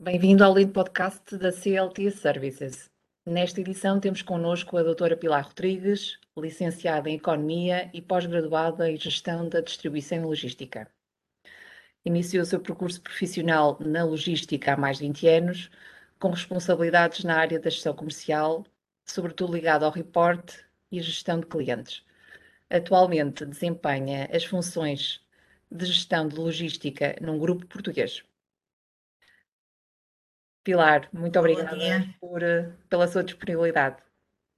Bem-vindo ao Lead Podcast da CLT Services. Nesta edição temos connosco a doutora Pilar Rodrigues, licenciada em Economia e pós-graduada em Gestão da Distribuição e Logística. Iniciou o seu percurso profissional na logística há mais de 20 anos, com responsabilidades na área da gestão comercial, sobretudo ligado ao reporte e gestão de clientes. Atualmente desempenha as funções de gestão de logística num grupo português. Pilar, muito obrigada por, eh, pela sua disponibilidade.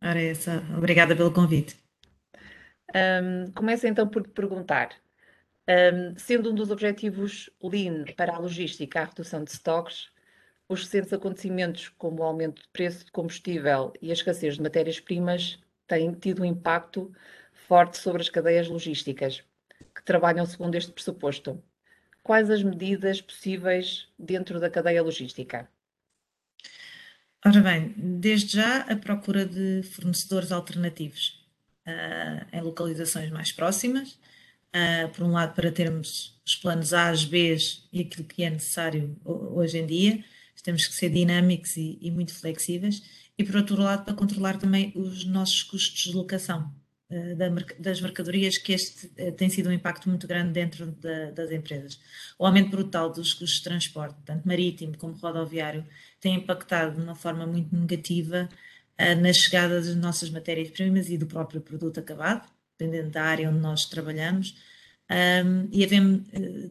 Ora, essa, obrigada pelo convite. Um, começo então por te perguntar, um, sendo um dos objetivos Lean para a logística a redução de estoques, os recentes acontecimentos como o aumento de preço de combustível e a escassez de matérias-primas têm tido um impacto forte sobre as cadeias logísticas, que trabalham segundo este pressuposto. Quais as medidas possíveis dentro da cadeia logística? Ora bem, desde já a procura de fornecedores alternativos uh, em localizações mais próximas, uh, por um lado para termos os planos A, B e aquilo que é necessário hoje em dia, temos que ser dinâmicos e, e muito flexíveis, e por outro lado para controlar também os nossos custos de locação das mercadorias, que este tem sido um impacto muito grande dentro da, das empresas. O aumento brutal dos custos de transporte, tanto marítimo como rodoviário, tem impactado de uma forma muito negativa uh, na chegada das nossas matérias-primas e do próprio produto acabado, dependendo da área onde nós trabalhamos. E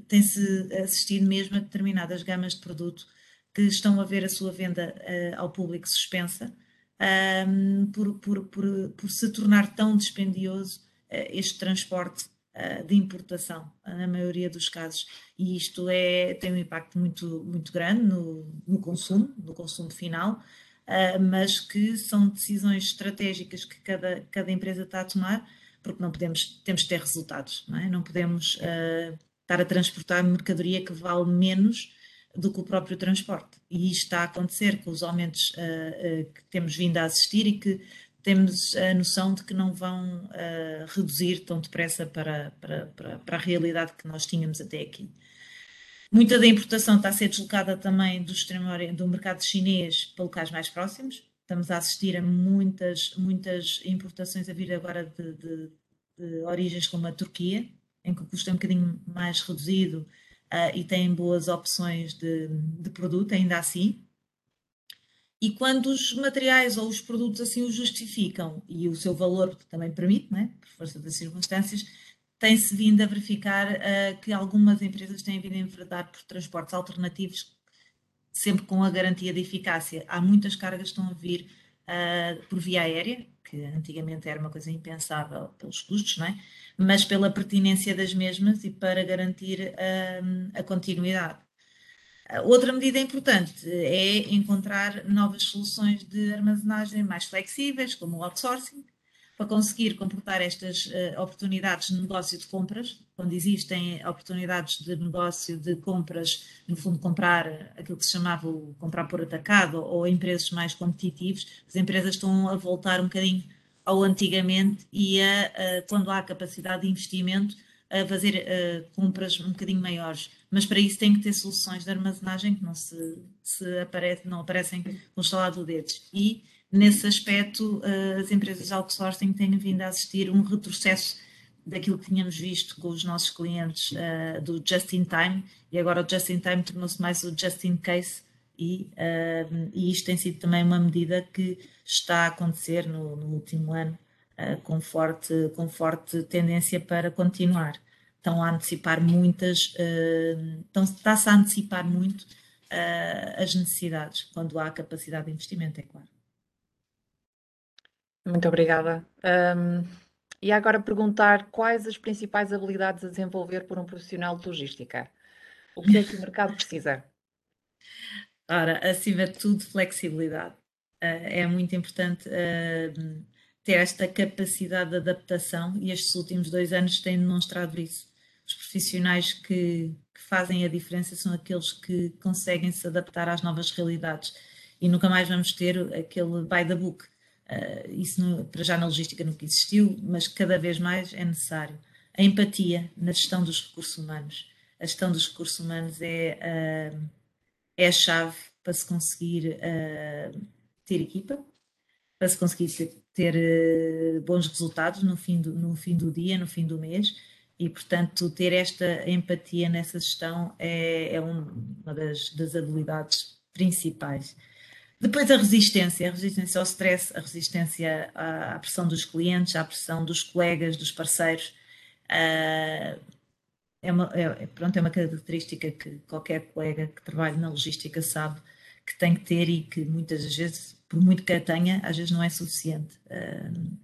tem-se assistido mesmo a determinadas gamas de produto que estão a ver a sua venda ao público suspensa um, por, por, por, por, se tornar tão dispendioso este transporte uh, de importação, na maioria dos casos. E isto é, tem um impacto muito, muito grande no, no consumo, no consumo final, uh, mas que são decisões estratégicas que cada, cada empresa está a tomar, porque não podemos, temos que ter resultados, não, é? não podemos uh, estar a transportar mercadoria que vale menos do que o próprio transporte. E isto está a acontecer com os aumentos uh, uh, que temos vindo a assistir e que temos a noção de que não vão uh, reduzir tão depressa para, para, para, para, a realidade que nós tínhamos até aqui. Muita da importação está a ser deslocada também do, extremo, do mercado chinês para locais mais próximos. Estamos a assistir a muitas, muitas importações a vir agora de, de, de origens como a Turquia, em que o custo é um bocadinho mais reduzido uh, e tem boas opções de, de produto, ainda assim. E quando os materiais ou os produtos assim o justificam e o seu valor também permite, né, por força das circunstâncias, tem-se vindo a verificar uh, que algumas empresas têm vindo a enverdar por transportes alternativos, sempre com a garantia de eficácia. Há muitas cargas que estão a vir uh, por via aérea, que antigamente era uma coisa impensável pelos custos, não é? mas pela pertinência das mesmas e para garantir uh, a continuidade. Outra medida importante é encontrar novas soluções de armazenagem mais flexíveis, como o outsourcing, para conseguir comportar estas uh, oportunidades de negócio de compras, quando existem oportunidades de negócio de compras, no fundo, comprar aquilo que se chamava o comprar por atacado ou em preços mais competitivos, as empresas estão a voltar um bocadinho ao antigamente e a, a quando há capacidade de investimento, a fazer uh, compras um bocadinho maiores, mas para isso tem que ter soluções de armazenagem que não se, se aparece, não aparecem no estalar do dedos. E nesse aspecto uh, as empresas de outsourcing têm vindo a assistir um retrocesso daquilo que tínhamos visto com os nossos clientes uh, do just in time e agora o just in time tornou-se mais o just in case e, e isto tem sido também uma medida que está a acontecer no, no último ano uh, com, forte, com forte tendência para continuar. Estão a antecipar muitas, uh, está-se a antecipar muito uh, as necessidades, quando há capacidade de investimento, é claro. Muito obrigada. Um, e agora perguntar quais as principais habilidades a desenvolver por um profissional de logística? O que é que o mercado precisa? Ora, acima de tudo, flexibilidade. Uh, é muito importante uh, ter esta capacidade de adaptação e estes últimos dois anos têm demonstrado isso. Os profissionais que, que fazem a diferença são aqueles que conseguem se adaptar às novas realidades e nunca mais vamos ter aquele by the book. Uh, isso para já na logística nunca existiu, mas cada vez mais é necessário. A empatia na gestão dos recursos humanos. A gestão dos recursos humanos é, uh, é a chave para se conseguir uh, ter equipa, para se conseguir ter uh, bons resultados no fim, do, no fim do dia, no fim do mês, e portanto ter esta empatia nessa gestão é, é uma das, das habilidades principais. Depois a resistência, a resistência ao stress, a resistência à, pressão dos clientes, à pressão dos colegas, dos parceiros. Uh, é, uma, é, pronto, é uma característica que qualquer colega que trabalhe na logística sabe que tem que ter e que muitas vezes, por muito que a tenha, às vezes não é suficiente. Uh,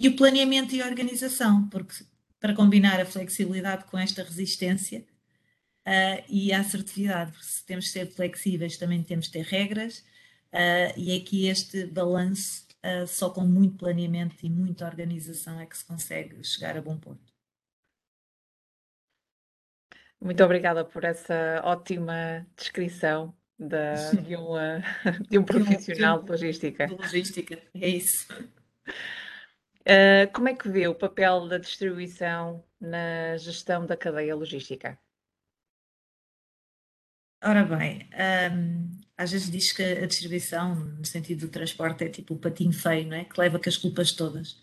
e o planeamento e a organização, porque para combinar a flexibilidade com esta resistência uh, e a assertividade, porque se temos de ser flexíveis, também temos de ter regras, e aqui este balanço, uh, só com muito planeamento e muita organização é que se consegue chegar a bom ponto. Muito obrigada por essa ótima descrição de, de, uma, de um profissional de logística. De logística, é isso. Uh, como é que vê o papel da distribuição na gestão da cadeia logística? Ora bem, um, às vezes diz que a distribuição, no sentido do transporte, é tipo o patinho feio, não é? Que leva com as culpas todas.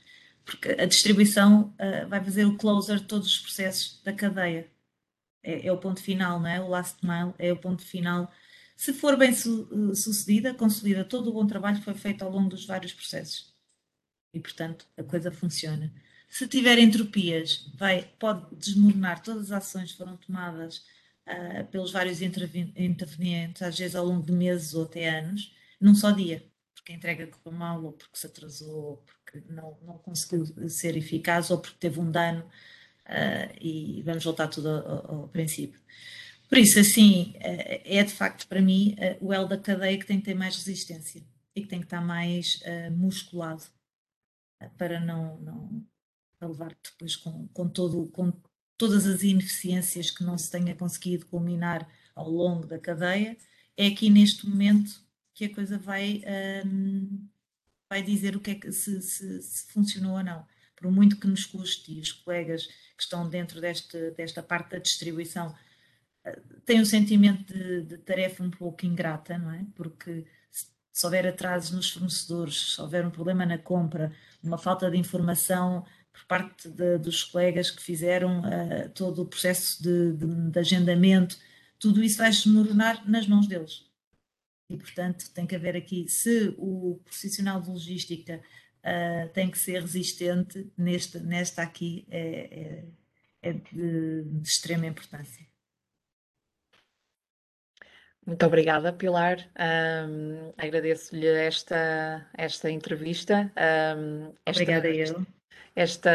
Porque a distribuição uh, vai fazer o closer de todos os processos da cadeia. É, é, o ponto final, não é? O last mile é o ponto final. Se for bem su eh, sucedida, consolida todo o bom trabalho que foi feito ao longo dos vários processos. E, portanto, a coisa funciona. Se tiver entropias, vai, pode desmoronar todas as ações que foram tomadas uh, pelos vários intervenientes, às vezes ao longo de meses ou até anos, num só dia, porque a entrega correu mal, ou porque se atrasou, ou porque não, não conseguiu ser eficaz, ou porque teve um dano, uh, e vamos voltar tudo ao, ao, princípio. Por isso, assim, uh, é de facto para mim o L da cadeia que tem que ter mais resistência e que tem que estar mais musculado para não, não levar depois com, com todo com todas as ineficiências que não se tenha conseguido culminar ao longo da cadeia, é aqui neste momento que a coisa vai, um, vai dizer o que é que se, se, se, funcionou ou não. Por muito que nos custe, e os colegas que estão dentro deste, desta parte da distribuição eh, têm um sentimento de, de, tarefa um pouco ingrata, não é? Porque se, se houver atrasos nos fornecedores, se houver um problema na compra, uma falta de informação por parte de, dos colegas que fizeram uh, todo o processo de, de, de, agendamento, tudo isso vai se desmoronar nas mãos deles. E, portanto, tem que haver aqui, se o profissional de logística uh, tem que ser resistente, neste, nesta aqui é, é, é de, de extrema importância. Muito obrigada, Pilar. Um, Agradeço-lhe esta, esta entrevista. Um, esta, obrigada, eu. Esta,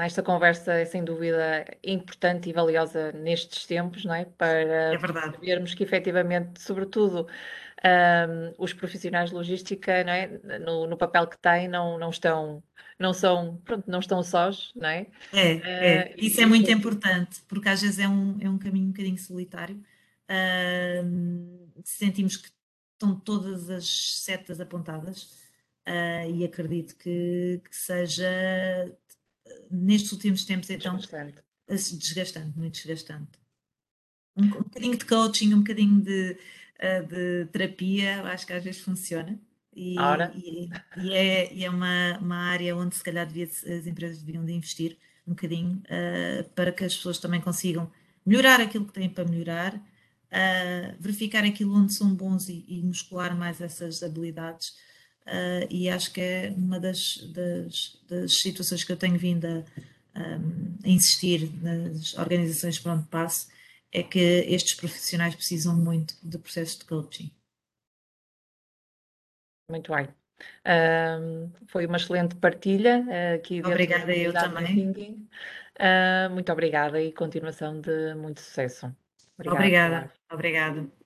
esta conversa é sem dúvida importante e valiosa nestes tempos, não é? Para é que efetivamente, sobretudo, um, os profissionais de logística, não é? No, no, papel que têm, não, não estão, não são, pronto, não estão sós, não é? É, é. Uh, isso é muito importante, porque às vezes é um, é um caminho um bocadinho solitário. Uh, sentimos que estão todas as setas apontadas Uh, e acredito que, que, seja nestes últimos tempos então desgastante, desgastante muito desgastante. Um, um bocadinho de coaching, um bocadinho de, uh, de terapia, acho que às vezes funciona. E, e, e, é, e é uma, uma área onde se calhar devia, as empresas deviam de investir um bocadinho uh, para que as pessoas também consigam melhorar aquilo que têm para melhorar, uh, verificar aquilo onde são bons e, e muscular mais essas habilidades uh, e acho que é uma das, das, das, situações que eu tenho vindo a, um, a insistir nas organizações por onde passo, é que estes profissionais precisam muito de processo de coaching. Muito bem. Um, foi uma excelente partilha uh, aqui Obrigada, eu também. Uh, muito obrigada e continuação de muito sucesso. Obrigada. Obrigada. obrigada.